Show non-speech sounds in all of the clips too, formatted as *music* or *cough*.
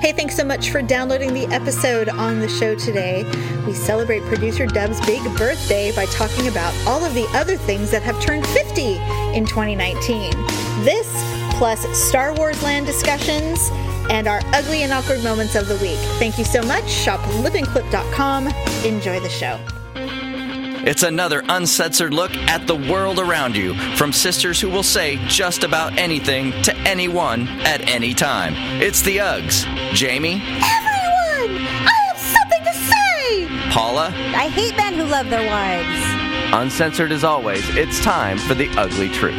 Hey, thanks so much for downloading the episode on the show today. We celebrate producer Dub's big birthday by talking about all of the other things that have turned 50 in 2019. This, plus Star Wars Land discussions, and our ugly and awkward moments of the week. Thank you so much. Shop livingclip.com. Enjoy the show. It's another uncensored look at the world around you from sisters who will say just about anything to anyone at any time. It's the Uggs. Jamie, Everyone! I have something to say! Paula, I hate men who love their wives. uncensored as always, it's time for the ugly truth.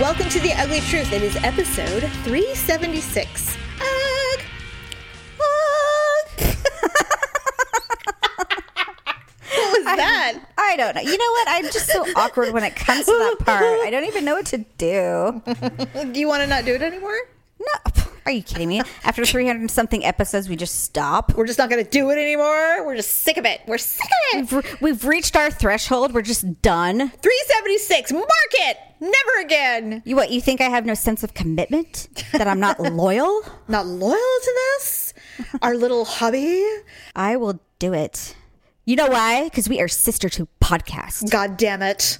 Welcome to The Ugly Truth. It is episode 376. I don't know. You know what? I'm just so awkward when it comes to that part. I don't even know what to do. *laughs* Do you want to not do it anymore? No. Are you kidding me? After 300 something episodes, we just stop? We're just not going to do it anymore. We're just sick of it. We're sick of it. We've- We've reached our threshold. We're just done. 376. Mark it. Never again. You what? You think I have no sense of commitment? That I'm not *laughs* loyal? Not loyal to this? Our little hobby? I will do it. You know why? Because we are sister to podcast. God damn it.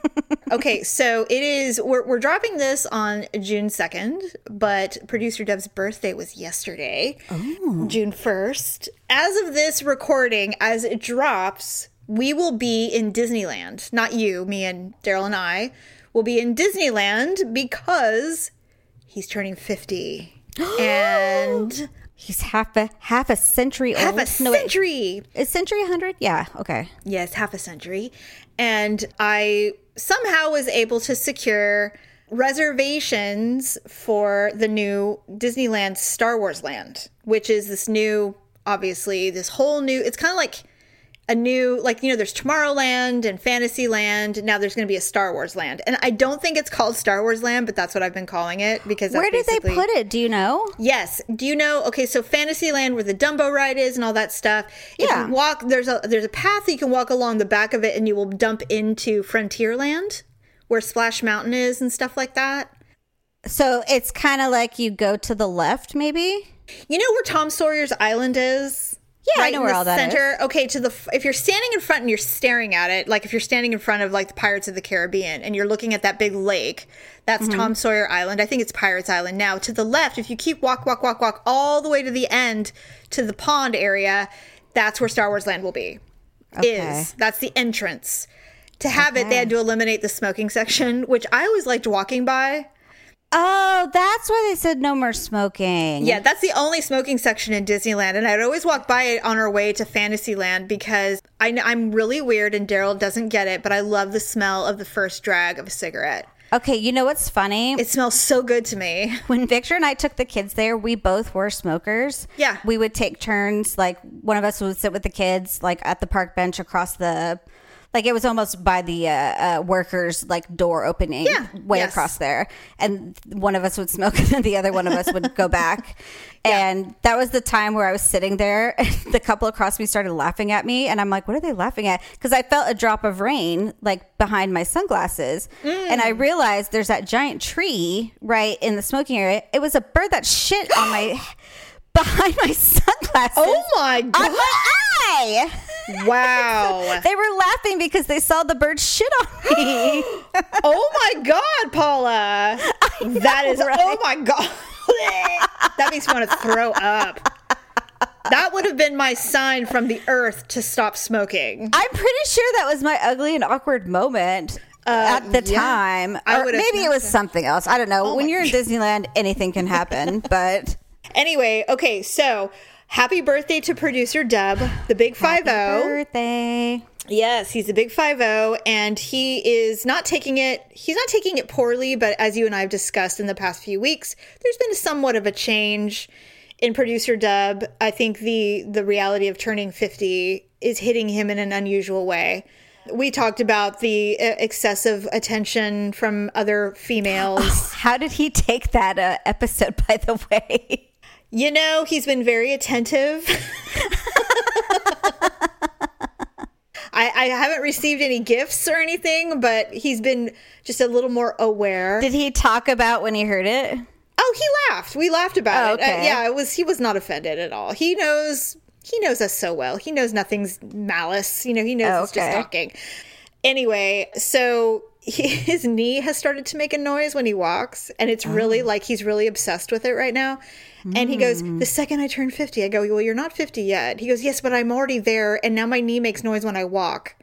*laughs* okay, so it is, we're, we're dropping this on June 2nd, but producer Dub's birthday was yesterday, oh. June 1st. As of this recording, as it drops, we will be in Disneyland. Not you, me and Daryl and I will be in Disneyland because he's turning 50. *gasps* and He's half a half a century half old. Half a No, wait. century. Is century 100? Yeah. Okay. Yes, half a century. And I somehow was able to secure reservations for the new Disneyland Star Wars Land, which is this new, obviously, this whole new, it's kind of like a new, like, you know, there's Tomorrowland and Fantasyland. Now there's going to be a Star Wars Land. And I don't think it's called Star Wars Land, but that's what I've been calling it because Where did they put it? Do you know? Yes. Do you know? Okay, so Fantasyland, where the Dumbo ride is, and all that stuff. If Yeah. you walk, there's a there's a path that you can walk along the back of it, and you will dump into Frontierland, where Splash Mountain is, and stuff like that. So it's kind of like you go to the left, maybe. You know where Tom Sawyer's Island is? Yeah, I know where all that center. Okay, to the if you're standing in front and you're staring at it, like if you're standing in front of like the Pirates of the Caribbean and you're looking at that big lake, that's Mm-hmm. Tom Sawyer Island. I think it's Pirates Island now. To the left, if you keep walk, walk, walk, walk all the way to the end to the pond area, that's where Star Wars Land will be. Okay. Is that's the entrance. To have it, they had to eliminate the smoking section, which I always liked walking by. Oh, that's why they said no more smoking. Yeah, that's the only smoking section in Disneyland, and I'd always walk by it on our way to Fantasyland because I, I'm really weird, and Daryl doesn't get it, but I love the smell of the first drag of a cigarette. Okay, you know what's funny? It smells so good to me. *laughs* when Victor and I took the kids there, we both were smokers. Yeah. We would take turns. Like one of us would sit with the kids, like at the park bench across the, like it was almost by the uh, uh, workers' like door opening Yeah, way yes. across there. And one of us would smoke, *laughs* and the other one of us would go back. *laughs* And that was the time where I was sitting there. And *laughs* the couple across me started laughing at me, and I'm like, "What are they laughing at?" Because I felt a drop of rain like behind my sunglasses, and I realized there's that giant tree right in the smoking area. It was a bird that shit on my *gasps* behind my *laughs* sunglasses. Oh my On god! my eye! Wow! *laughs* They were laughing because they saw the bird shit on me. *gasps* oh my god, Paula! *laughs* that is right? oh my god! that makes me want to throw up. That would have been my sign from the earth to stop smoking. I'm pretty sure that was my ugly and awkward moment. at the Uh, yeah. time, I Or maybe it was so. something else. I don't know. when you're in Disneyland, anything can happen. But Anyway, okay, so happy birthday to producer Dub, the big five zero. birthday. Yes, he's a big five zero, and he is not taking it. He's not taking it poorly, but as you and I have discussed in the past few weeks, there's been somewhat of a change in producer Dub. I think the the reality of turning fifty is hitting him in an unusual way. We talked about the uh, excessive attention from other *gasps* females. How did he take that uh, episode? By the way, *laughs* You know, he's been very attentive. I, I haven't received any gifts or anything, but he's been just a little more aware. Did he talk about when he heard it? Oh, he laughed. We laughed about Oh, it. Uh, yeah, it was. He was not offended at all. He knows. He knows us so well. He knows nothing's malice. You know, he knows Oh, it's just talking. Anyway, so he, *laughs* his knee has started to make a noise when he walks, and it's Oh. really like he's really obsessed with it right now. And he goes. The mm. second I turn 50, I go, Well, you're not 50 yet. He goes, Yes, but I'm already there, and now my knee makes noise when I walk.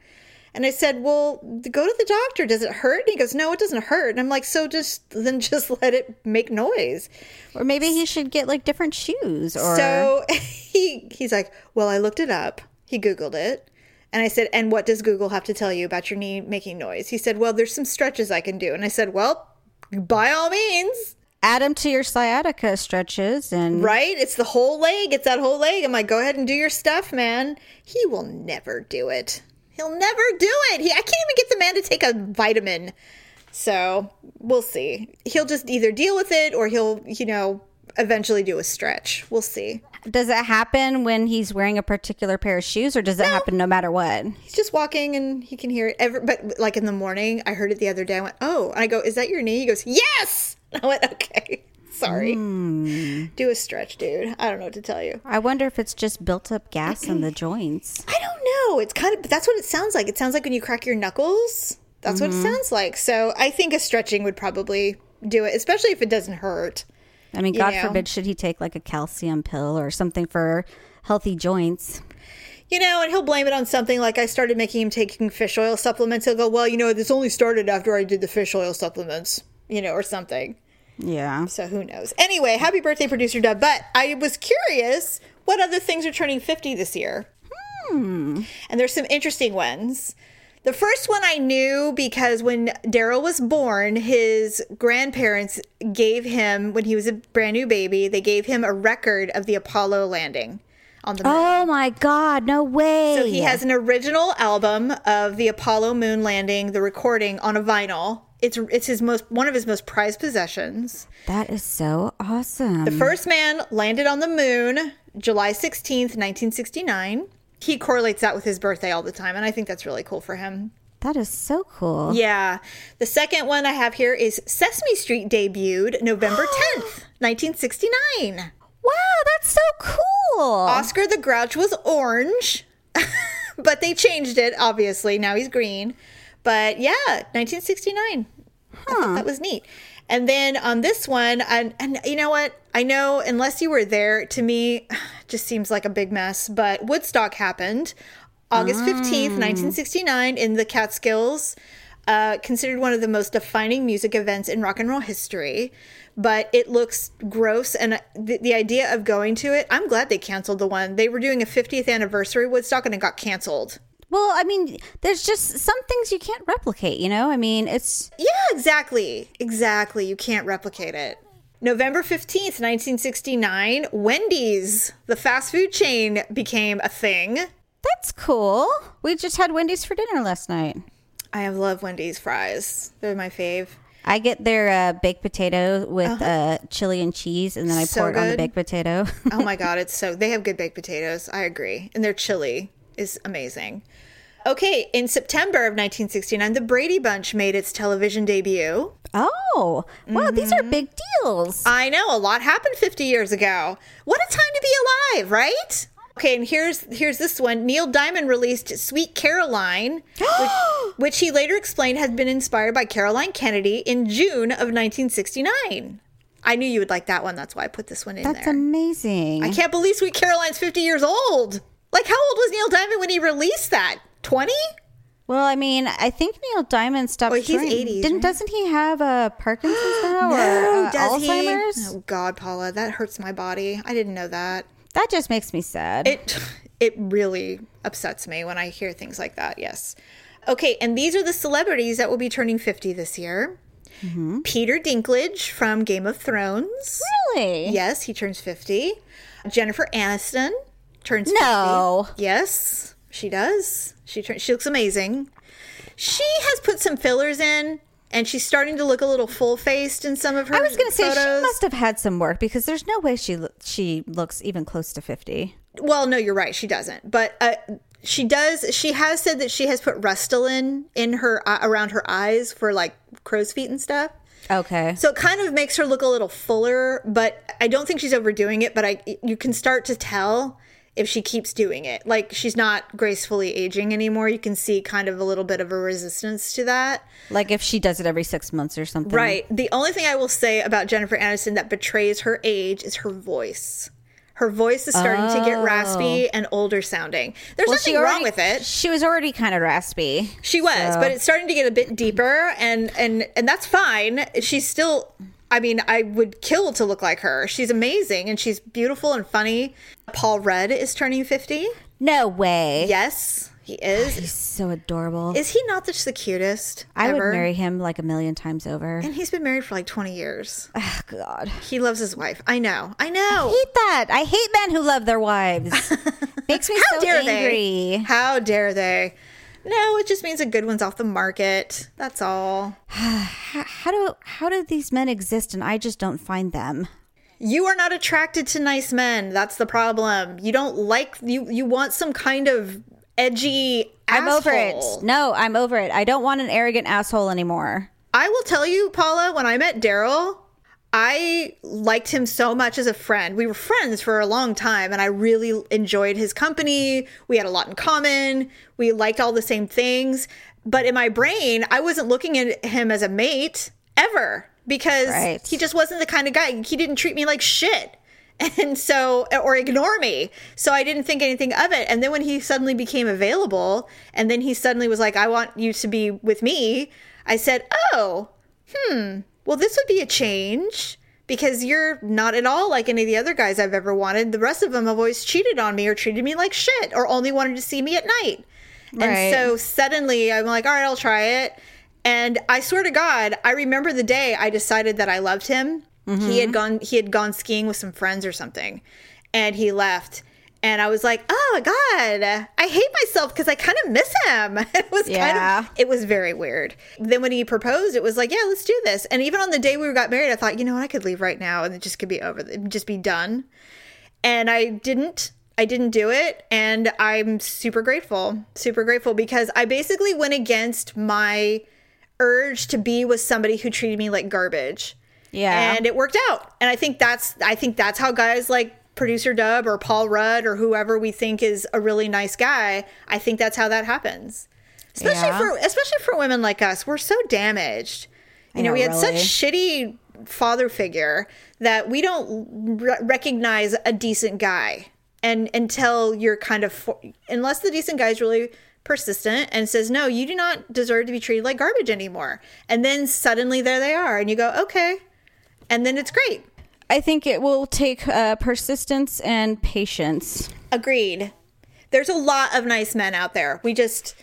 And I said, Well, go to the doctor. Does it hurt? And he goes, No, it doesn't hurt. And I'm like, So just then *laughs* just let it make noise. Or maybe he should get like different shoes or So *laughs* he he's like, Well, I looked it up. He Googled it. And I said, And what does Google have to tell you about your knee making noise? He said, Well, there's some stretches I can do. And I said, Well, by all means. add them to your sciatica stretches and Right? It's the whole leg. It's that whole leg. I'm like, go ahead and do your stuff, man. He will never do it. He'll never do it. He, I can't even get the man to take a vitamin. So we'll see. He'll just either deal with it or he'll, you know, eventually do a stretch. We'll see. Does it happen when he's wearing a particular pair of shoes or does it happen no matter what? He's just walking and he can hear it. Ever, but like in the morning, I heard it the other day. I went, oh, and I go, is that your knee? He goes, yes. *laughs* I went, okay. Sorry. Hmm. Do a stretch, dude. I don't know what to tell you. I wonder if it's just built up gas in the joints. *clears throat* I don't know. It's kind of, but that's what it sounds like. It sounds like when you crack your knuckles. That's what it mm-hmm. sounds like. So I think a stretching would probably do it, especially if it doesn't hurt. I mean, You God know. forbid should he take like a calcium pill or something for healthy joints. You know, and he'll blame it on something like I started making him taking fish oil supplements. He'll go, well, you know, this only started after I did the fish oil supplements, you know, or something. Yeah. So who knows? Anyway, happy birthday, producer Dub. But I was curious what other things are turning 50 this year. Hmm. And there's some interesting ones. The first one I knew because when Daryl was born, his grandparents gave him, when he was a brand new baby, they gave him a record of the Apollo landing on the moon. Oh my God, no way. So he has an original album of the Apollo moon landing, the recording on a vinyl. It's it's his most one of his most prized possessions. That is so awesome. The first man landed on the moon July 16th, 1969. He correlates that with his birthday all the time, and I think that's really cool for him. that is so cool. Yeah. The second one I have here is Sesame Street debuted November *gasps* 10th, 1969. Wow, that's so cool. Oscar the Grouch was orange, *laughs* but they changed it, obviously. Now he's green. But yeah, 1969. I thought that was neat. And then on this one, and, and you know what? I know, unless you were there, to me, *sighs* just seems like a big mess. But Woodstock happened August 15th, 1969, in the Catskills. Uh, considered one of the most defining music events in rock and roll history. But it looks gross. And uh, the, the idea of going to it, I'm glad they canceled the one. They were doing a 50th anniversary Woodstock and it got canceled. Well, I mean, there's just some things you can't replicate, you know? I mean, it's Yeah, exactly. Exactly. You can't replicate it. November 15th, 1969, Wendy's, the fast food chain, became a thing. that's cool. We just had Wendy's for dinner last night. I love Wendy's fries. They're my fave. I get their uh, baked potato with uh, chili and cheese, and then I So pour it on the baked potato. *laughs* Oh my god, it's so they have good baked potatoes. I agree. And their chili is amazing. Okay, in September of 1969, the Brady Bunch made its television debut. Oh, wow, these Mm-hmm. are big deals. I know a lot happened 50 years ago. What a time to be alive, right? Okay, and here's here's this one. Neil Diamond released "Sweet Caroline," *gasps* which, which he later explained had been inspired by Caroline Kennedy in June of 1969. I knew you would like that one. That's why I put this one in That's there. amazing. I can't believe Sweet Caroline's 50 years old. Like, how old was Neil Diamond when he released that? 20? Well, I mean, I think Neil Diamond stopped. Well, he's. 80s, Didn't right? doesn't he have uh, Parkinson's now *gasps* or uh, Alzheimer's? Oh, God, Paula, that hurts my body. I didn't know that. That just makes me sad. It *sighs* it really upsets me when I hear things like that. Yes. Okay, and these are the celebrities that will be turning 50 this year. Mm-hmm. Peter Dinklage from Game of Thrones. really? Yes, he turns 50. Jennifer Aniston turns No. 50. Yes, she does. She turns she looks amazing. She has put some fillers in and she's starting to look a little full-faced in some of her I was going to say she must have had some work because there's no way she lo- she looks even close to 50. Well, no, you're right. She doesn't. But uh, she does she has said that she has put Restylane in her uh, around her eyes for like crow's feet and stuff. Okay. So it kind of makes her look a little fuller, but I don't think she's overdoing it, but I you can start to tell if she keeps doing it. Like she's not gracefully aging anymore. You can see kind of a little bit of a resistance to that. Like if she does it every six months or something. Right. The only thing I will say about Jennifer Aniston that betrays her age is her voice. Her voice is starting to get raspy oh. and older sounding. There's nothing already, wrong with it. She was already kind of raspy. She was, So- but it's starting to get a bit deeper, and and and that's fine. She's still. I mean, I would kill to look like her. She's amazing and she's beautiful and funny. Paul Rudd is turning 50. No way. Yes, he is. He's so adorable. Is he not just the cutest? I ever? would marry him like a million times over. And he's been married for like 20 years. Oh, God. He loves his wife. I know. I know. I hate that. I hate men who love their wives. *laughs* Makes me How so dare angry. they? How dare they? No, it just means a good one's off the market. That's all. *sighs* How, how do how do these men exist and I just don't find them? You are not attracted to nice men. That's the problem. You don't like you. You want some kind of edgy. I'm over it. No, I'm over it. I don't want an arrogant asshole anymore. I will tell you, Paula. When I met Daryl, I liked him so much as a friend. We were friends for a long time, and I really enjoyed his company. We had a lot in common. We liked all the same things. But in my brain, I wasn't looking at him as a mate ever because Right. he just wasn't the kind of guy. He didn't treat me like shit. *laughs* And so, or ignore me. So I didn't think anything of it. And then when he suddenly became available, and then he suddenly was like, I want you to be with me, I said, Oh, hmm, well, this would be a change because you're not at all like any of the other guys I've ever wanted. The rest of them have always cheated on me or treated me like shit or only wanted to see me at night. Right. And so suddenly I'm like, all right, I'll try it. And I swear to God, I remember the day I decided that I loved him. He had mm-hmm. gone he had gone skiing with some friends or something and he left. And I was like, "Oh my god, I hate myself because I *laughs* kind of miss him." It was Yeah. kind of it was very weird. Then when he proposed, it was like, "Yeah, let's do this." And even on the day we got married, I thought, "You know what? I could leave right now and it just could be over. Just be done." And I didn't. I didn't do it, and I'm super grateful. Super grateful because I basically went against my urge to be with somebody who treated me like garbage Yeah. and it worked out and i think that's i think that's how guys like producer dub or paul rudd or whoever we think is a really nice guy i think that's how that happens especially Yeah. for especially for women like us we're so damaged you know, know, we had really. such shitty father figure that we don't re- recognize a decent guy and until you're kind of for- unless the decent guy is really persistent and says no you do not deserve to be treated like garbage anymore and then suddenly there they are and you go okay and then it's great. I think it will take uh, persistence and patience. Agreed. There's a lot of nice men out there. We just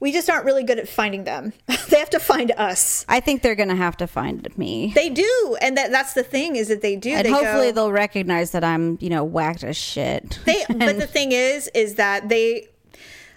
we just aren't really good at finding them. *laughs* they have to find us. I think they're gonna have to find me. They do, and that that's the thing is that they do. and they hopefully go, they'll recognize that I'm, you know, whacked as shit. they. But *laughs* the thing is, is that they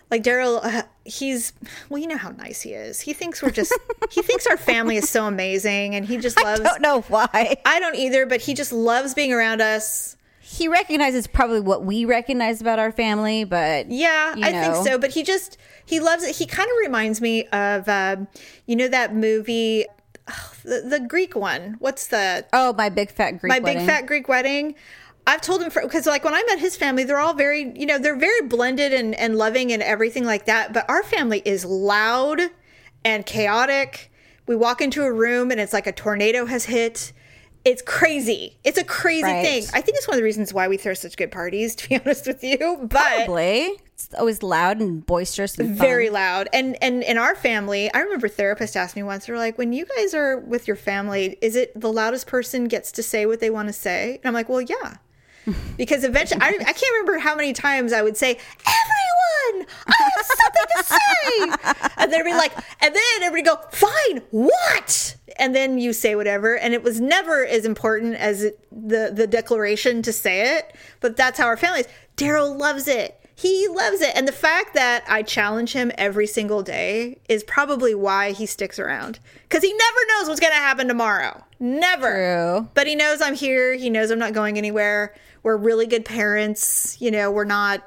like Daryl. Uh, he's well, you know how nice he is. He thinks we're just. he thinks our family is so amazing, and he just *laughs* loves. I don't know why. I don't either, but he just loves being around us. He recognizes probably what we recognize about our family, but Yeah, you I think so. But he just he loves it. He kind of reminds me of um, you know that movie, ugh, the, the Greek one. What's the Oh, my big fat Greek my wedding. big fat Greek wedding? I've told him because like when I met his family, they're all very you know they're very blended and and loving and everything like that. But our family is loud and chaotic. We walk into a room and it's like a tornado has hit. It's crazy. It's a crazy Right. thing. I think it's one of the reasons why we throw such good parties, *laughs* to be honest with you. But Probably. It's always loud and boisterous and fun. very loud and and in our family i remember a therapist asked me once they're like when you guys are with your family is it the loudest person gets to say what they want to say and i'm like well yeah because eventually I, I can't remember how many times i would say everyone i have something to say. And then be like and then everybody go fine what? And then you say whatever. And it was never as important as it, the the declaration to say it. But that's how our family is. Daryl loves it he loves it. And the fact that I challenge him every single day is probably why he sticks around. Because he never knows what's going to happen tomorrow. Never. True. But he knows I'm here. He knows I'm not going anywhere. We're really good parents. You know, we're not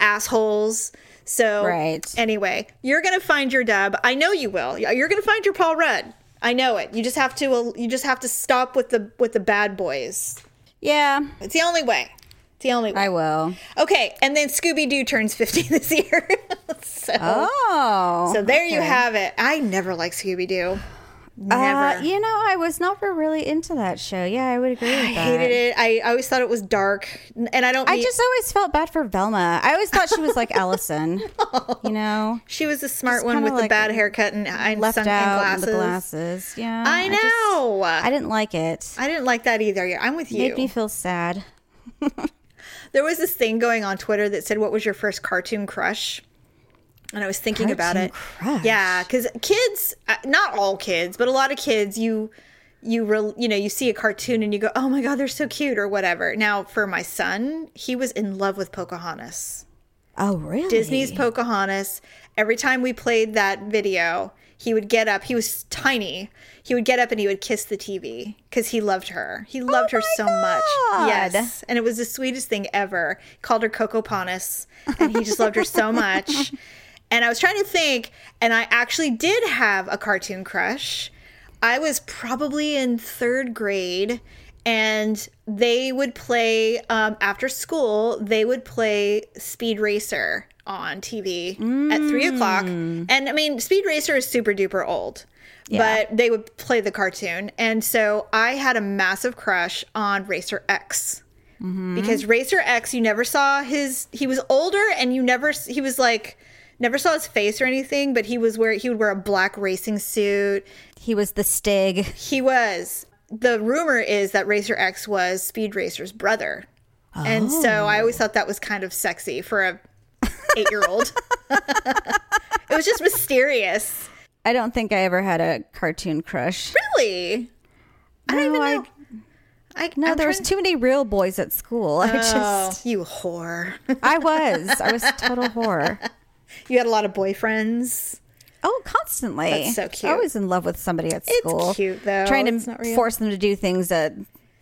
assholes. So Right. anyway, you're gonna find your dub. I know you will. You're gonna find your Paul Rudd. I know it. You just have to. You just have to stop with the with the bad boys. Yeah, It's the only way. It's the only way. I will. Okay, and then Scooby Doo turns 50 *laughs* this year. *laughs* so, Oh. so there you have it. I never liked Scooby Doo. Never. Uh, you know, I was never really into that show. Yeah, I would agree with I hated it. I always thought it was dark, and I don't. I mean- just always felt bad for Velma. I always thought she was like *laughs* Ellison. You know, she was the smart just one with the like bad haircut and, and left sun out and and the glasses. Yeah, I know. I didn't like it. I didn't like that either. Yeah, I'm with you. Made me feel sad. There was this thing going on Twitter that said, "What was your first cartoon crush?" And I was thinking about it. crush? Yeah, because kids, uh, not all kids, but a lot of kids, you you re, you know you see a cartoon and you go, "Oh my god, they're so cute" or whatever. Now, for my son, he was in love with Pocahontas. Oh, really? Disney's Pocahontas. Every time we played that video, he would get up. He was tiny. He would get up and he would kiss the TV because he loved her. He oh loved her my so much. Yes. And it was the sweetest thing ever. Called her Coco Ponis. And he just loved her so much. *laughs* And I was trying to think, and I actually did have a cartoon crush. I was probably in third grade, and they would play um, after school. They would play Speed Racer on TV at three o'clock. And I mean, Speed Racer is super duper old, but they would play the cartoon. And so I had a massive crush on Racer X because Racer X, you never saw his. He was older, and you never. He was like. Never saw his face or anything, but he was where he would wear a black racing suit. He was the Stig. He was. The rumor is that Racer X was Speed Racer's brother. And so I always oh. thought that was kind of sexy for a 8-year-old. *laughs* it was just mysterious. I don't think I ever had a cartoon crush. Really? I don't No, even I- know. I, No, I'm there was trying- too many real boys at school. I Oh, just, you whore. I was, I was a total whore. *laughs* you had a lot of boyfriends. Oh, constantly. That's so cute. Always in love with somebody at school. It's cute, though. Trying to force them to do things that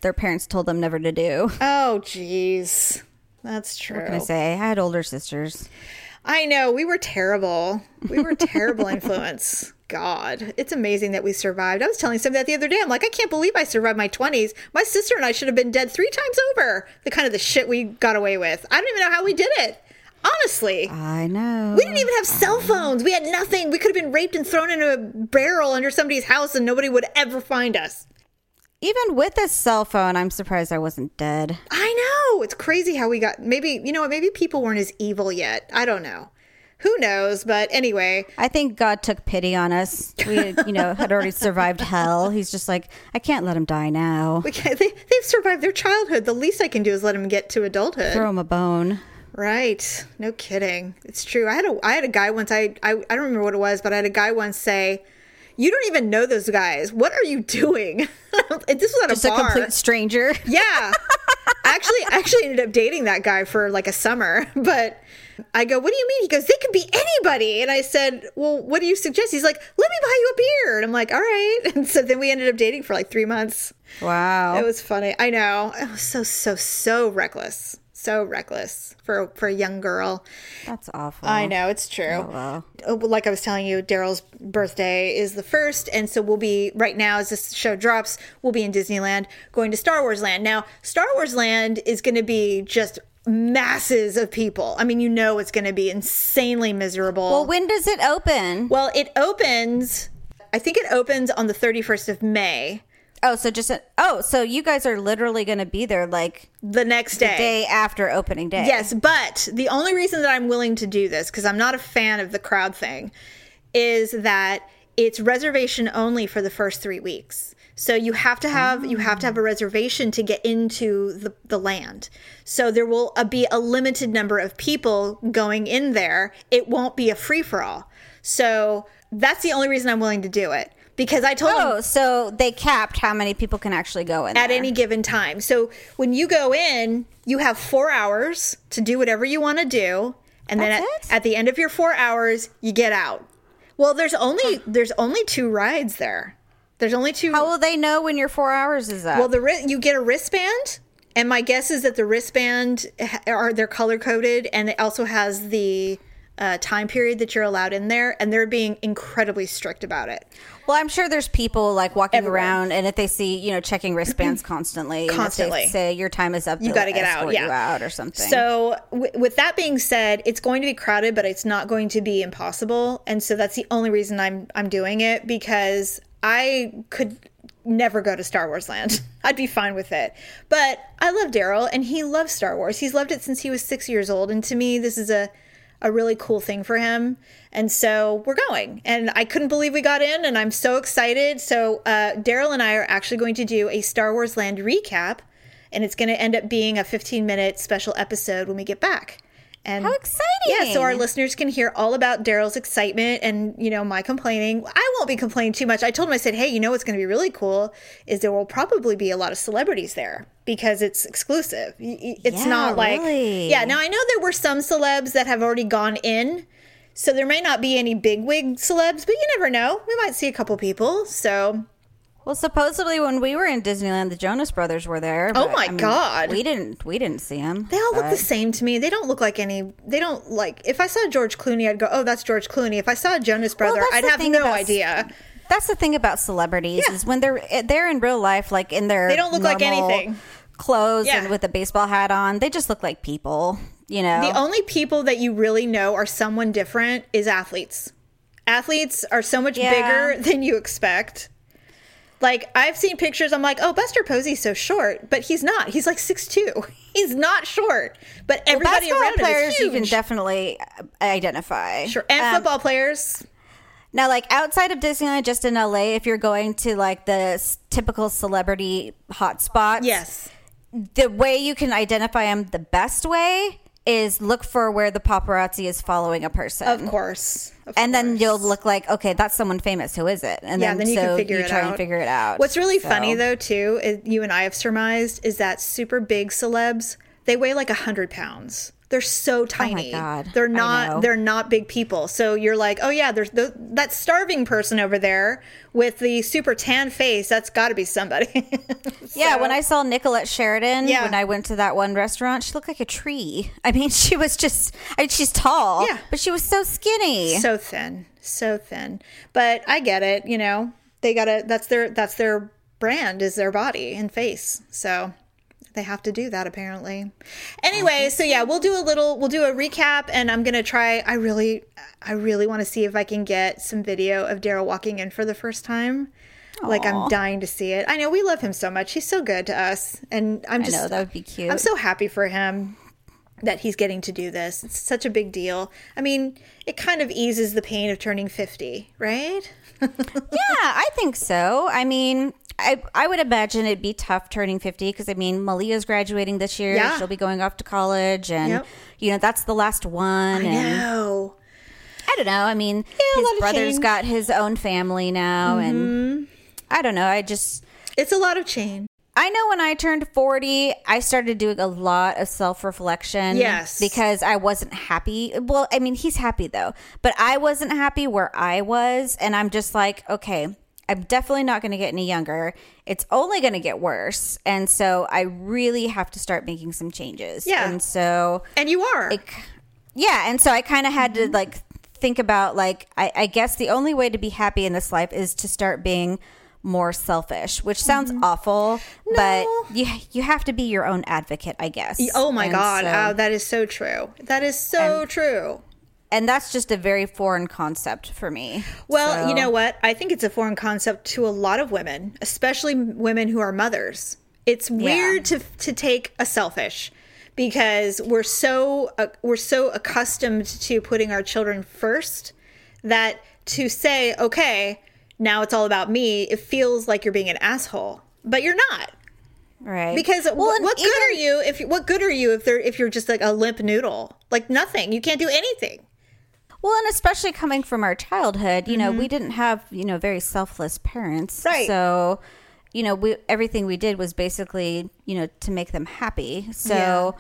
their parents told them never to do. Oh, jeez. That's true. What can I say? I had older sisters. I know we were terrible. We were terrible *laughs* influence. God, it's amazing that we survived. I was telling somebody that the other day. I'm like, I can't believe I survived my 20s. My sister and I should have been dead three times over. The kind of the shit we got away with. I don't even know how we did it. Honestly, I know. we didn't even have cell phones. We had nothing. We could have been raped and thrown in a barrel under somebody's house, and nobody would ever find us. Even with a cell phone, I'm surprised I wasn't dead. I know. It's crazy how we got. Maybe you know what? Maybe people weren't as evil yet. I don't know. Who knows? But anyway, I think God took pity on us. We, you know, had already *laughs* survived hell. He's just like, I can't let him die now. We can't, they, they've survived their childhood. The least I can do is let him get to adulthood. Throw him a bone. Right. No kidding. It's true. I had a I had a guy once I, I I don't remember what it was, but I had a guy once say, "You don't even know those guys. What are you doing?" *laughs* this was at Just a a complete stranger. *laughs* yeah. actually I actually ended up dating that guy for like a summer, *laughs* but I go, "What do you mean?" He goes, "They could be anybody." And I said, "Well, what do you suggest?" He's like, "Let me buy you a beer." And I'm like, "All right." And so then we ended up dating for like 3 months. Wow. It was funny. I know. It was so so so reckless. So reckless for for a young girl. That's awful. I know it's true. Oh. Oh, Like I was telling you, Daryl's birthday is the first, and so we'll be right now as this show drops. We'll be in Disneyland, going to Star Wars Land. Now, Star Wars Land is going to be just masses of people. I mean, you know, it's going to be insanely miserable. Well, when does it open? well, it opens. I think it opens on the thirty first of May. Oh, so just a, oh, so you guys are literally going to be there like The next day. day after opening day. Yes, but the only reason that I'm willing to do this, because I'm not a fan of the crowd thing, is that it's reservation only for the first three weeks. So you have to have you have to have a reservation to get into the, the land. So there will uh, be a limited number of people going in there. It won't be a free for all. So that's the only reason I'm willing to do it because I told them Oh, so they capped how many people can actually go in at there. any given time. So when you go in, you have four hours to do whatever you want to do, and then at, at the end of your four hours, you get out. Well, there's only there's only two rides there. There's only two. How will they know when your four hours is up? well, the you get a wristband, and my guess is that the wristband are they're color coded, and it also has the uh, time period that you're allowed in there, and they're being incredibly strict about it. Well, I'm sure there's people like walking around, and if they see, you know, checking wristbands *clears throat* constantly, and Constantly. they say your time is up, You they'll gotta get out, yeah. out or something. So, w- with that being said, it's going to be crowded, but it's not going to be impossible. And so that's the only reason I'm I'm doing it because I could never go to Star Wars Land. *laughs* I'd be fine with it. But I love Daryl, and he loves Star Wars. He's loved it since he was six years old, and to me, this is a a really cool thing for him. And so we're going. And I couldn't believe we got in, and I'm so excited. So uh, Daryl and I are actually going to do a Star Wars Land recap, and it's going to end up being a 15 minute special episode when we get back. And How exciting! Yeah, so our listeners can hear all about Daryl's excitement and you know my complaining. I won't be complaining too much. I told him I said, "Hey, you know what's going to be really cool is there will probably be a lot of celebrities there because it's exclusive. It's Yeah, not like really. yeah. Now I know there were some celebs that have already gone in, so there may not be any big wig celebs, but you never know. We might see a couple people. So well, supposedly when we were in Disneyland, the Jonas Brothers were there. Oh my I mean, God. we didn't we didn't see them. They all look the same to me. They don't look like any. They don't like. If I saw George Clooney, I'd go, "Oh, that's George Clooney." If I saw a Jonas Brother, that's I'd have no idea. That's the thing about celebrities Yeah. is when they're eh, they're in real life, like in their They don't look like anything. Clothes Yeah. and with a baseball hat on, they just look like people. You know, The only people that you really know are someone different is athletes. Athletes are so much Yeah. bigger *laughs* than you expect. Like I've seen pictures, I'm like, oh, Buster Posey's so short, but he's not. He's like six two. *laughs* He's not short, but everybody basketball around him players is you can huge. definitely uh, identify. Sure, and Um, football players. Now, like outside of Disneyland, just in LA, if you're going to like the s- typical celebrity hotspots, Yes, the way you can identify them the best way is look for where the paparazzi is following a person. of course. Of And then you'll look like, okay, that's someone famous. Who is it? And yeah, then, then you so can figure you it try out. and figure it out. What's really So- funny though, too, is you and I have surmised is that super big celebs they weigh like a hundred pounds. They're so oh tiny. Oh God, They're not. They're not big people. So you're like, oh yeah, there's the, that starving person over there with the super tan face. That's got to be somebody. *laughs* Yeah, when I saw Nicolette Sheridan Yeah. when I went to that one restaurant, she looked like a tree. I mean, *laughs* she was just, I mean, she's tall, Yeah. but she was so skinny. so thin, so thin. But I get it. You know, they gotta. That's their. That's their brand is their body and face. So they have to do that apparently. Anyway, so yeah, we'll do a little. We'll do a recap, and I'm gonna try. I really, I really want to see if I can get some video of Daryl walking in for the first time. Like I'm dying to see it. I know we love him so much. He's so good to us, and I'm I just know that would be cute. I'm so happy for him that he's getting to do this. It's such a big deal. I mean, it kind of eases the pain of turning 50, right? *laughs* yeah, I think so. I mean, I I would imagine it'd be tough turning 50 because I mean, Malia's graduating this year. Yeah. She'll be going off to college and Yep. you know, that's the last one and No. I don't know. I mean, a his brother's. Mm-hmm. got his own family now and I don't know. I just It's a lot of change. I know when I turned 40, I started doing a lot of self reflection. Yes. Because I wasn't happy. Well, I mean, he's happy though, but I wasn't happy where I was. And I'm just like, okay, I'm definitely not going to get any younger. It's only going to get worse. And so I really have to start making some changes. Yeah. And so, And you are. like, yeah. And so I kind of had Mm-hmm. to like think about, like, I, I guess the only way to be happy in this life is to start being more selfish, which sounds awful, but Mm-hmm. No. you you have to be your own advocate, I guess. oh my And God. so- oh, that is so true. That is so true. and that's just a very foreign concept for me. Well, So- you know what? I think it's a foreign concept to a lot of women, especially women who are mothers. It's weird to to take a selfish because we're so uh, we're so accustomed to putting our children first that to say, "Okay, now it's all about me," it feels like you're being an asshole. But you're not. right? Because Well, what, and what good are you if what good are you if they're if you're just like a limp noodle? Like nothing. You can't do anything. Well, and especially coming from our childhood, you know, we didn't have, you know, very selfless parents. Mm-hmm. Right. So, you know, we everything we did was basically, you know, to make them happy. So,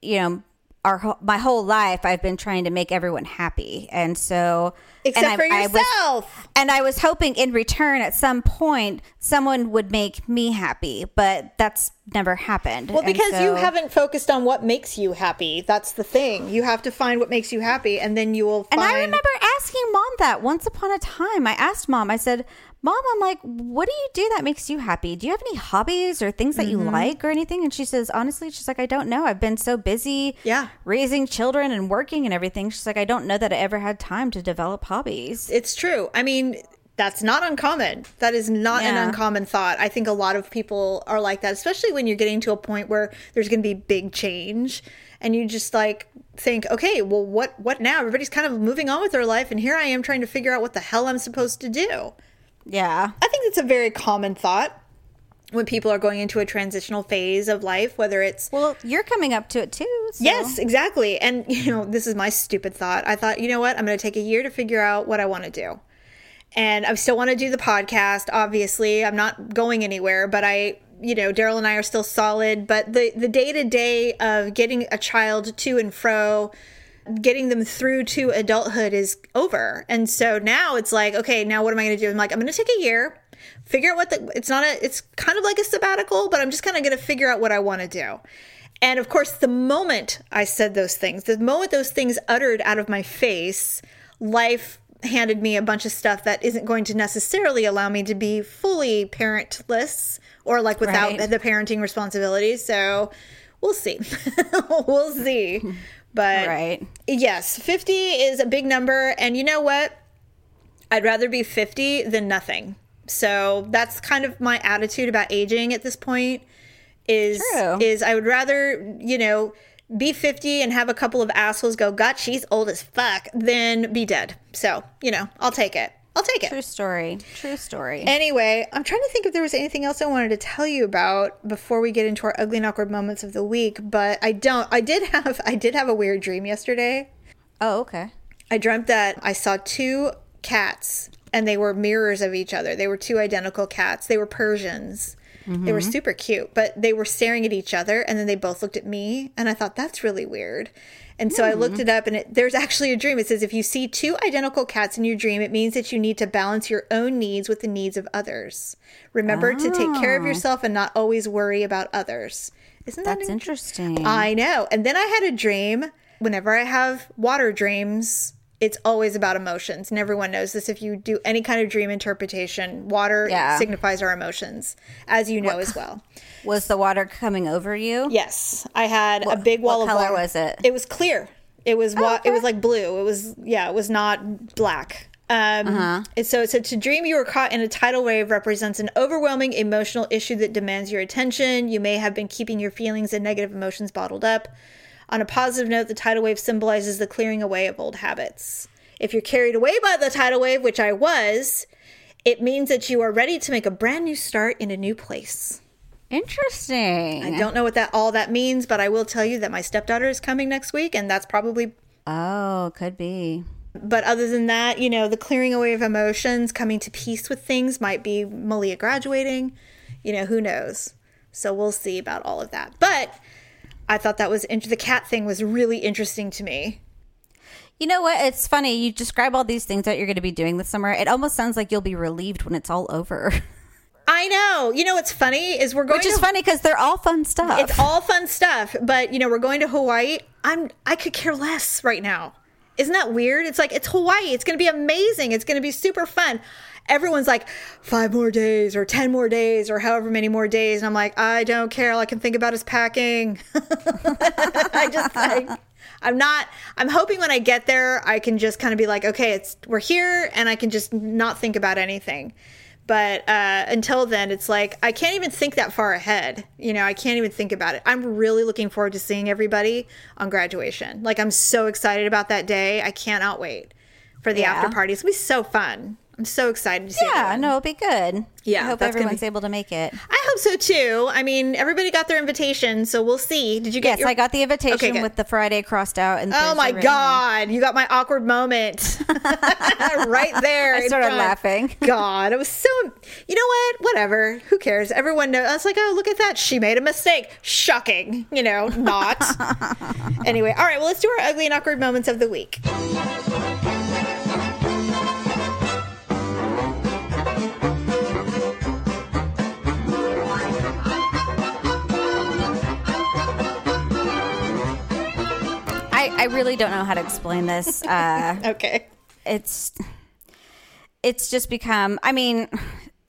you know, our my whole life I've been trying to make everyone happy, and so Except and for I, I was- yourself. and I was hoping in return at some point someone would make me happy, but that's never happened. Well, because you haven't focused on what makes you happy. That's the thing. You have to find what makes you happy, and then you will find. And I remember asking mom that once upon a time. I asked mom, I said, Mom, I'm like, what do you do that makes you happy? Do you have any hobbies or things that you Mm-hmm. like or anything? And she says, honestly, she's like, I don't know. I've been so busy Yeah. raising children and working and everything. She's like, I don't know that I ever had time to develop hobbies. it's true. I mean, that's not uncommon. That is not an uncommon thought. I think a lot of people are like that, especially when you're getting to a point where there's going to be big change and you just like think, okay, well what what now? Everybody's kind of moving on with their life and here I am trying to figure out what the hell I'm supposed to do. Yeah. I think it's a very common thought when people are going into a transitional phase of life, whether it's Well, you're coming up to it too. so- Yes, exactly. And, *laughs* you know, this is my stupid thought. I thought, you know what? I'm going to take a year to figure out what I want to do. And I still want to do the podcast, obviously. I'm not going anywhere, but I, you know, Daryl and I are still solid. But the, the day to day of getting a child to and fro, getting them through to adulthood is over. And so now it's like, okay, now what am I going to do? I'm like, I'm going to take a year, figure out what the, it's not a, it's kind of like a sabbatical, but I'm just kind of going to figure out what I want to do. And of course, the moment I said those things, the moment those things uttered out of my face, life handed me a bunch of stuff that isn't going to necessarily allow me to be fully parentless or like without Right. the parenting responsibilities. So we'll see. *laughs* we'll see. But Right. yes, 50 is a big number. And you know what? I'd rather be 50 than nothing. So that's kind of my attitude about aging at this point is True. is I would rather, you know, be 50 and have a couple of assholes go, God, she's old as fuck, than be dead. So, you know, I'll take it. I'll take it. True story. True story. Anyway, I'm trying to think if there was anything else I wanted to tell you about before we get into our ugly and awkward moments of the week, but I don't. I did have *laughs* I did have a weird dream yesterday. oh, okay. I dreamt that I saw two cats and they were mirrors of each other. They were two identical cats. They were Persians. They were mm-hmm. super cute, but they were staring at each other and then they both looked at me and I thought that's really weird. And so I hmm. looked it up and it, there's actually a dream. It says if you see two identical cats in your dream, it means that you need to balance your own needs with the needs of others. Remember to take care of ah. yourself and not always worry about others. Isn't that That's in- interesting. I know. And then I had a dream. Whenever I have water dreams, it's always about emotions. And everyone knows this. If you do any kind of dream interpretation, water Yeah. signifies our emotions, as you know as well. was the water coming over you? Yes, I had a big wall what of color water. was it? It was clear. It was wa- okay. it was like blue. It was yeah. It was not black. Um, Uh-huh. and so it said to dream you were caught in a tidal wave represents an overwhelming emotional issue that demands your attention. You may have been keeping your feelings and negative emotions bottled up. On a positive note, the tidal wave symbolizes the clearing away of old habits. If you're carried away by the tidal wave, which I was, it means that you are ready to make a brand new start in a new place. Interesting. I don't know what that all that means, but I will tell you that my stepdaughter is coming next week, and that's probably. Oh, could be. But other than that, you know, the clearing away of emotions, coming to peace with things, might be Malia graduating. You know, who knows? So we'll see about all of that. But I thought that was int- the cat thing was really interesting to me. You know what? It's funny. You describe all these things that you're going to be doing this summer. It almost sounds like you'll be relieved when it's all over. *laughs* I know. You know what's funny is we're going Which is to funny because they're all fun stuff. It's all fun stuff, but you know, we're going to Hawaii. I'm I could care less right now. Isn't that weird? It's like it's Hawaii. It's going to be amazing. It's going to be super fun. Everyone's like 5 more days or 10 more days or however many more days and I'm like, I don't care. All I can think about is packing. *laughs* I just like I'm not I'm hoping when I get there I can just kind of be like, okay, it's we're here and I can just not think about anything. But uh, until then, it's like I can't even think that far ahead. You know, I can't even think about it. I'm really looking forward to seeing everybody on graduation. Like, I'm so excited about that day. I cannot wait for the Yeah. after party. It's gonna be so fun. I'm so excited to see Yeah, everyone. no, it'll be good. Yeah, I hope everyone's be- able to make it. I hope so too. I mean, everybody got their invitation, so we'll see. Did you get Yes, your I got the invitation Okay, with the Friday crossed out and Oh my in. god, you got my awkward moment *laughs* right there. *laughs* I started laughing. *laughs* God, it was so. You know what? Whatever. Who cares? Everyone knows. I was like, oh, look at that. She made a mistake. Shocking. You know, not. anyway, all right. Well, let's do our ugly and awkward moments of the week. I, I really don't know how to explain this. *laughs* Uh, Okay. it's it's just become. I mean,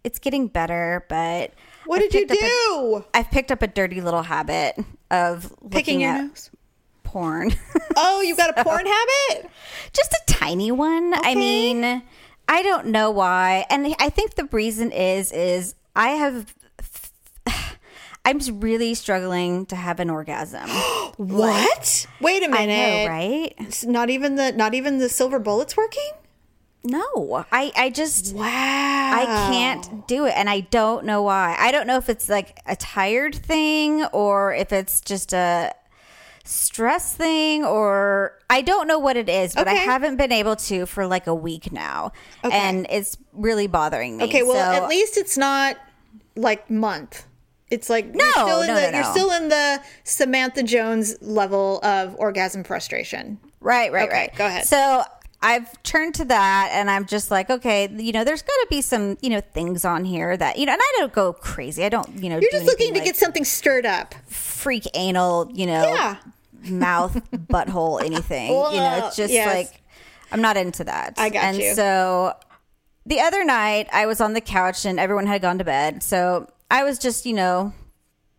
it's getting better, but What I've did you picked up a- do? I've picked up a dirty little habit of Picking looking your at nose. porn. *laughs* Oh, you got a porn habit? just a tiny one. I mean, I don't know why, and I think the reason is is I have. I'm just really struggling to have an orgasm. *gasps* What? Wait a minute. know, right? It's not even the not even the silver bullets working. No, I I just Wow. I can't do it, and I don't know why. I don't know if it's like a tired thing or if it's just a stress thing or I don't know what it is, but I haven't been able to for like a week now, Okay. and it's really bothering me. Okay, well, So- at least it's not like month. It's like No, you're still in no, the no, you're still in the Samantha Jones level of orgasm frustration. Right, right, Okay, right. go ahead. So I've turned to that and I'm just like, okay, you know, there's got to be some, you know, things on here that, you know, and I don't go crazy. I don't, you know, You're just looking to like get something stirred up. freak anal, you know, Yeah. mouth, *laughs* butthole, anything. you know, it's just Yes. like, I'm not into that. I got and you. so the other night I was on the couch and everyone had gone to bed. So I was just, you know,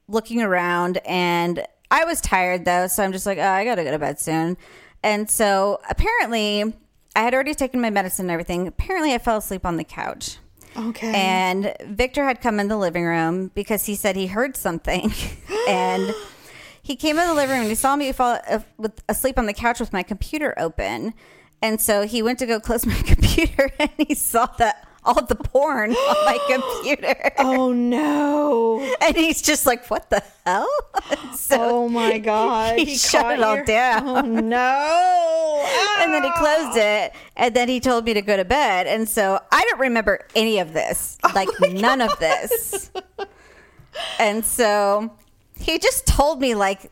looking around and I was tired though. So I'm just like, oh, I got to go to bed soon. And so apparently I had already taken my medicine and everything. Apparently I fell asleep on the couch. Okay. And Victor had come in the living room because he said he heard something. *laughs* and he came in the living room and he saw me fall uh, with, asleep on the couch with my computer open. And so he went to go *laughs* close my *laughs* computer and he saw that all the porn on my *gasps* computer. oh no. And he's just like, what the hell? *laughs* so Oh my god. he, shut it all your- down. Oh no. *laughs* and then he closed ah. it and then he told me to go to bed and so i don't remember any of this *laughs* Oh like none of this and so he just told me like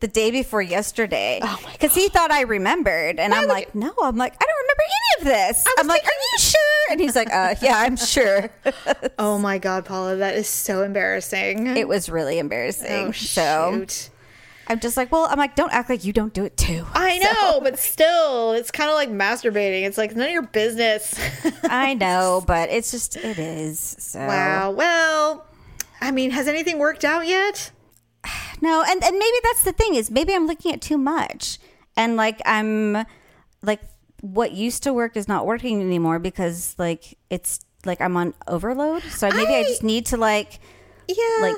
the day before yesterday Oh my because he thought i remembered and i'm would like no i'm like i don't remember any this i'm like are you sure and he's like uh yeah i'm sure *laughs* Oh my god, Paula, that is so embarrassing. it was really embarrassing oh so shoot. i'm just like well i'm like don't act like you don't do it too I know, but still, it's kind of like masturbating. It's like none of your business. *laughs* i know *laughs* but it's just it is so wow. Well, I mean, has anything worked out yet? *sighs* No, and and maybe that's the thing is maybe I'm looking at too much, and like I'm like what used to work is not working anymore because like it's like I'm on overload. So maybe I, I- just need to like Yeah. like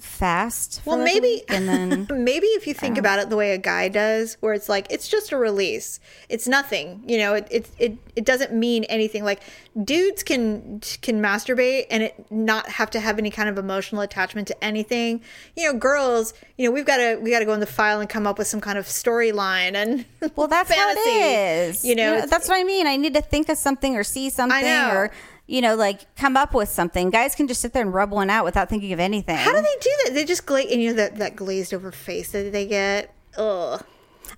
fast. Well, maybe, and then *laughs* maybe if you think about it the way a guy does, where it's like it's just a release, it's nothing. You know, it it it, it doesn't mean anything. Like dudes can can masturbate and it not have to have any kind of emotional attachment to anything. You know, girls, you know, we've got to we got to go in the file and come up with some kind of storyline and well, that's how it *laughs* is. You know, it's- that's what I mean. I need to think of something or see something know. or you know like come up with something. Guys can just sit there and rub one out without thinking of anything. How do they do that? They just glaze, and you know that that glazed over face that they get. Ugh.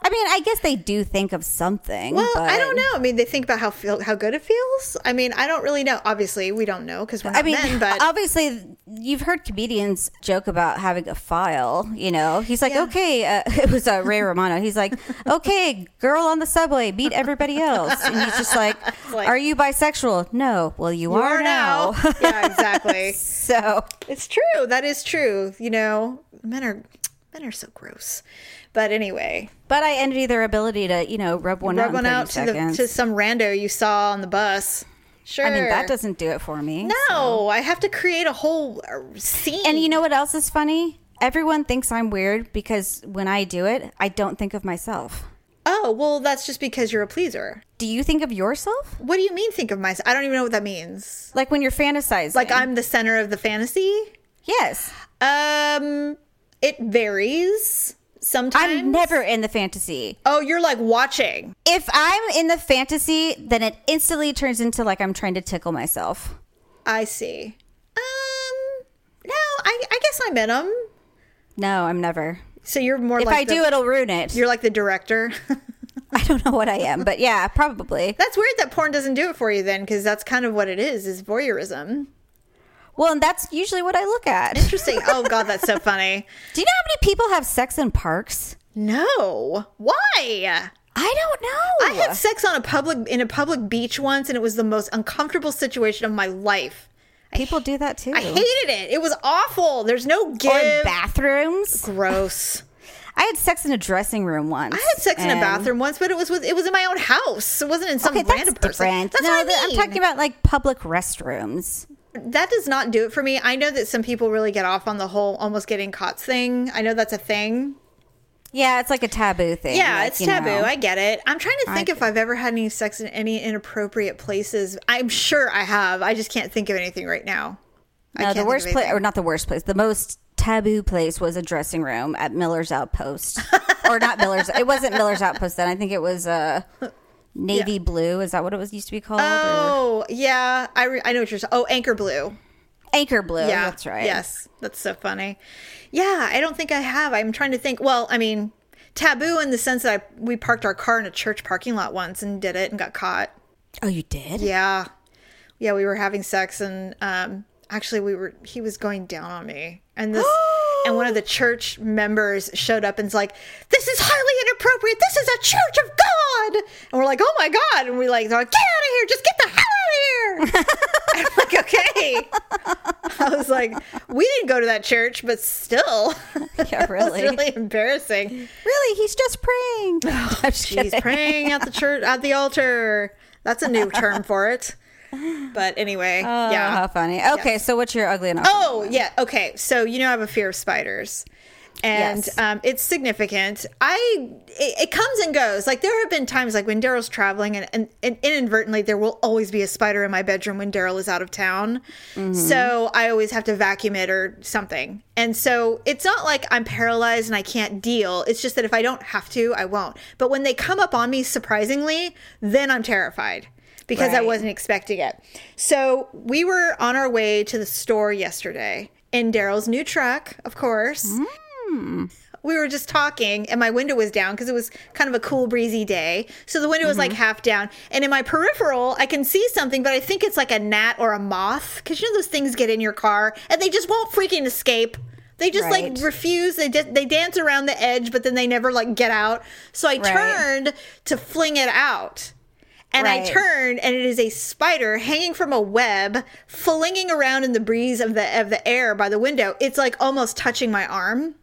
I mean, I guess they do think of something. Well, I don't know. I mean, they think about how feel how good it feels. I mean, I don't really know. Obviously, we don't know because we're not I mean, men. But obviously, you've heard comedians joke about having a file. You know, he's like, Yeah. okay, uh, *laughs* it was uh, Ray *laughs* Romano. He's like, okay, girl on the subway, beat everybody else, and he's just like, like- are you bisexual? No. Well, you, you are, now. *laughs* yeah, exactly. so it's true. That is true. You know, men are men are so gross. But anyway, but I envy their ability to, you know, rub one rub out one out to the to some rando you saw on the bus. Sure. I mean, that doesn't do it for me. No, I have to create a whole uh, scene. And you know what else is funny? Everyone thinks I'm weird because when I do it, I don't think of myself. oh well, that's just because you're a pleaser. do you think of yourself What do you mean think of myself? I don't even know what that means. like when you're fantasizing? Like I'm the center of the fantasy? yes. Um it varies. Sometimes I'm never in the fantasy. Oh, you're like watching. If I'm in the fantasy, then it instantly turns into like I'm trying to tickle myself. I see. Um no, I, I guess I'm in them. No, I'm never. So you're more If like I the, do, it'll ruin it. you're like the director. *laughs* I don't know what I am, but yeah, probably. that's weird that porn doesn't do it for you then, because that's kind of what it is, is voyeurism. Well, and that's usually what I look at. Interesting. oh god, that's so funny. *laughs* Do you know how many people have sex in parks? No. Why? I don't know. I had sex on a public in a public beach once and it was the most uncomfortable situation of my life. People do that too. I hated it. It was awful. There's no give. or in bathrooms. Gross. *laughs* I had sex in a dressing room once. I had sex in a bathroom once, but it was with it was in my own house. It wasn't in some Okay, random person. different. That's no, I mean. talking about like public restrooms. That does not do it for me. I know that some people really get off on the whole almost getting caught thing. I know that's a thing. Yeah, it's like a taboo thing. Yeah, like, it's taboo. know. I get it. I'm trying to think I- if I've ever had any sex in any inappropriate places. I'm sure I have. I just can't think of anything right now. No, the worst place, or not the worst place, the most taboo place was a dressing room at Miller's Outpost, *laughs* or not Miller's. It wasn't Miller's Outpost then. I think it was uh, navy blue. Is that what it was used to be called? or Oh yeah, I re- I know what you're saying. Oh, Anchor Blue. anchor blue. Yeah, that's right. Yes, that's so funny. Yeah, I don't think I have. I'm trying to think. Well, I mean, taboo in the sense that I, we parked our car in a church parking lot once and did it and got caught. Oh, you did? Yeah, yeah, we were having sex and um, actually we were. He was going down on me, and this. *gasps* And one of the church members showed up and's like, "This is highly inappropriate. This is a church of God." And we're like, "Oh my God!" And we like, they're like, "Get out of here! Just get the hell out of here!" *laughs* I'm like, "Okay." I was like, "We didn't go to that church, but still, *laughs* Yeah, really. really embarrassing." Really? He's just praying. *sighs* Just She's praying at the church at the altar. That's a new term for it. But anyway, Oh, yeah. how funny. Okay, so what's your ugly enough? Oh, yeah. Okay. So, you know, I have a fear of spiders. And Yes. um, it's significant. I it, it comes and goes. Like there have been times, like when Daryl's traveling, and, and, and inadvertently there will always be a spider in my bedroom when Daryl is out of town. So I always have to vacuum it or something. And so it's not like I'm paralyzed and I can't deal. It's just that if I don't have to, I won't. But when they come up on me, surprisingly, then I'm terrified because I wasn't expecting it. So we were on our way to the store yesterday in Daryl's new truck, of course. We were just talking, and my window was down because it was kind of a cool, breezy day. So the window was like mm-hmm. half down. And in my peripheral, I can see something, but I think it's like a gnat or a moth because you know those things get in your car and they just won't freaking escape. They just Right. like refuse. They just they dance around the edge, but then they never like get out. So I turned to fling it out. And I Right. turned, and it is a spider hanging from a web, flinging around in the breeze of the of the air by the window. It's like almost touching my arm.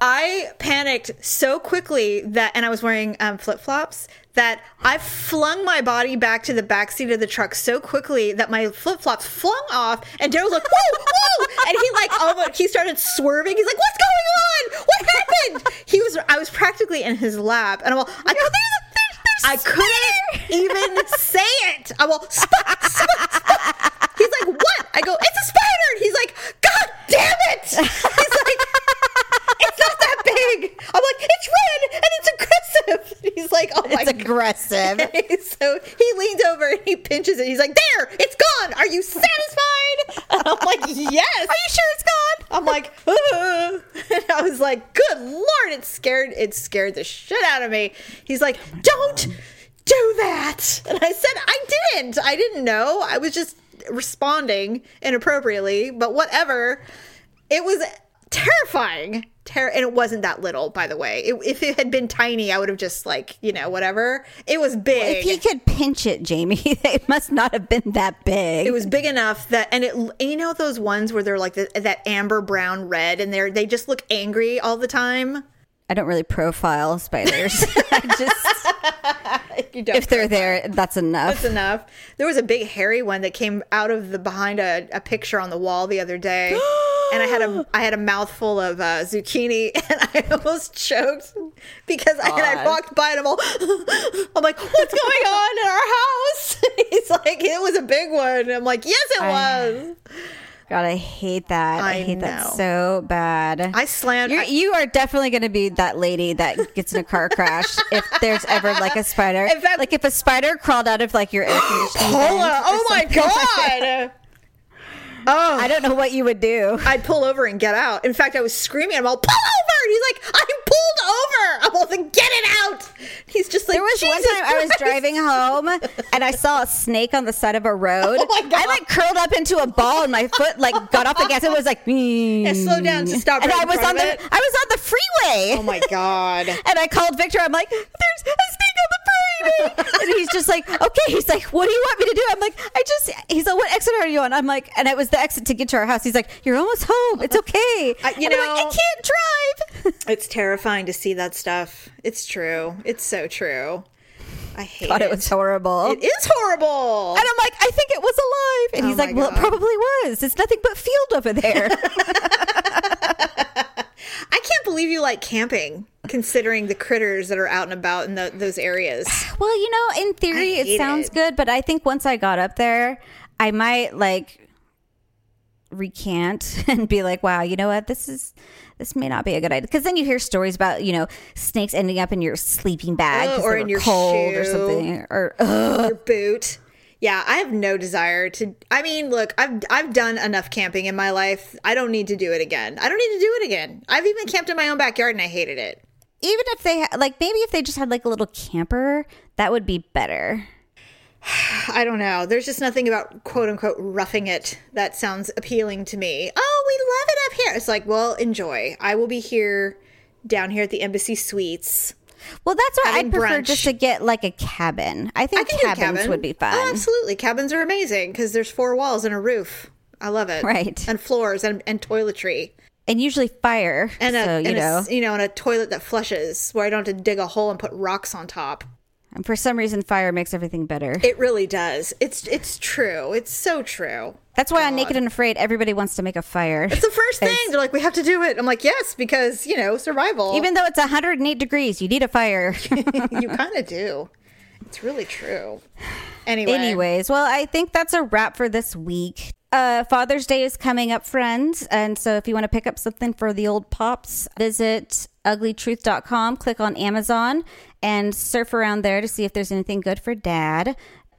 I panicked so quickly that, and I was wearing um, flip flops, that I flung my body back to the back seat of the truck so quickly that my flip flops flung off, and Daryl's like, "Whoa, whoa!" and he like almost he started swerving. He's like, "What's going on? What happened?" He was I was practically in his lap, and I'm all, I could. I couldn't even say it. I'm all, "Spot, spot, spot." He's like, what? I go, it's a spider. And he's like, God damn it. He's like, I'm like, it's red and it's aggressive. *laughs* He's like, oh my god. It's God. aggressive. *laughs* so he leans over and he pinches it. He's like, there, it's gone. Are you satisfied? *laughs* And I'm like, yes. Are you sure it's gone? I'm like, "Uh." and I was like, good Lord, it scared, it scared the shit out of me. He's like, don't do that. And I said, I didn't. I didn't know. I was just responding inappropriately, but whatever. It was terrifying. Ter- and it wasn't that little, by the way. It, if it had been tiny, I would have just like, you know, whatever. It was big. If he could pinch it, Jamie, *laughs* it must not have been that big. it was big enough that, and it, and you know, those ones where they're like the, that amber, brown, red, and they're they just look angry all the time. I don't really profile spiders. *laughs* I just *laughs* You don't if they're there, that's enough. That's enough. There was a big hairy one that came out of the behind a, a picture on the wall the other day, *gasps* *gasps* *gasps* and I had a *gasps* I had a mouthful of uh, zucchini, *laughs* and I almost choked. because I, and I walked by and I'm all, *gasps* I'm like, what's going *laughs* on in our house? *laughs* He's like, it was a big one. I'm like, yes, it I- was. God, I hate that. I, I hate that so bad. I slammed. You're, you are definitely going to be that lady that gets in a car crash if there's ever like a spider. In fact- like if a spider crawled out of like your air conditioning. Paula, oh my god. Oh, I don't know what you would do. *laughs* I'd pull over and get out. In fact, I was screaming. I'm all, pull over! And he's like, I'm pulled over! I'm all, then get it out! He's just like, There was one "Jesus time I was driving home and I saw a snake on the side of a road. *laughs* Oh my God. I like curled up into a ball and my foot like got off the gas It was like, Yeah, slow down to stop and right I was on the it. I was on the freeway. Oh my god. *laughs* And I called Victor. I'm like, there's a snake on the freeway. and he's just like, okay. He's like, what do you want me to do? I'm like, I just, he's like, what exit are you on? I'm like, and it was the exit to get to our house. He's like, you're almost home. It's okay. *laughs* I- you And I'm like, I can't drive. *laughs* It's terrifying to see that stuff. It's true. It's so true. I hate Thought it. it was horrible. It is horrible. and I'm like, I think it was alive. And Oh he's like, well, it probably was. It's nothing but field over there. *laughs* I can't believe you like camping, considering the critters that are out and about in the, those areas. well, you know, in theory, it sounds it. good, but I think once I got up there, I might like recant *laughs* and be like, wow, you know what? This is. This may not be a good idea because then you hear stories about you know snakes ending up in your sleeping bag oh, 'cause or in your cold or something or. Your *laughs* boot. Yeah, I have no desire to. I mean, look, I've I've done enough camping in my life. I don't need to do it again. I don't need to do it again. I've even camped in my own backyard and I hated it. even if they ha- like maybe if they just had like a little camper that would be better. *sighs* I don't know. There's just nothing about quote unquote roughing it that sounds appealing to me. Oh, we love it up here. It's like, well, enjoy. I will be here down here at the Embassy Suites. Well, that's why I'd prefer brunch. just to get like a cabin. I I think a cabins cabin. would be oh, fun. Oh, absolutely. Cabins are amazing because there's four walls and a roof. I love it. Right. And floors and, and toiletry. and usually fire. And a, so you and know, s- you know, and a toilet that flushes where I don't have to dig a hole and put rocks on top. And for some reason, fire makes everything better. It really does. It's it's true. It's so true. That's why on Naked and Afraid, everybody wants to make a fire. It's the first thing. They're like, we have to do it. I'm like, yes, because you know, survival. Even though it's 108 degrees, you need a fire. *laughs* you kind of do. It's really true. Anyway, Anyways, well, I think that's a wrap for this week. Uh, Father's Day is coming up, friends. And so if you want to pick up something for the old pops, visit uglytruth.com, click on Amazon, and surf around there to see if there's anything good for dad.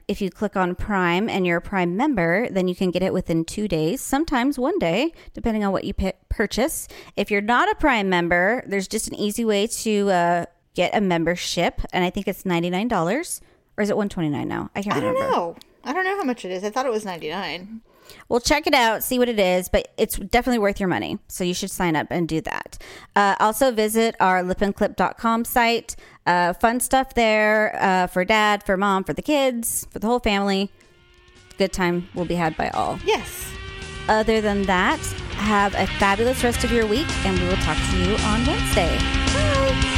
If you click on Prime and you're a Prime member, then you can get it within two days, sometimes one day, depending on what you pi purchase. If you're not a Prime member, there's just an easy way to uh, get a membership, and I think it's $99. Or is it 129 now? I can't remember. I don't know. I don't know how much it is. I thought it was 99. Well, check it out, see what it is, but it's definitely worth your money. So you should sign up and do that. Uh, also, visit our lipandclip.com site. Uh, fun stuff there uh, for dad, for mom, for the kids, for the whole family. Good time will be had by all. Yes. Other than that, have a fabulous rest of your week, and we will talk to you on Wednesday. Bye. Bye.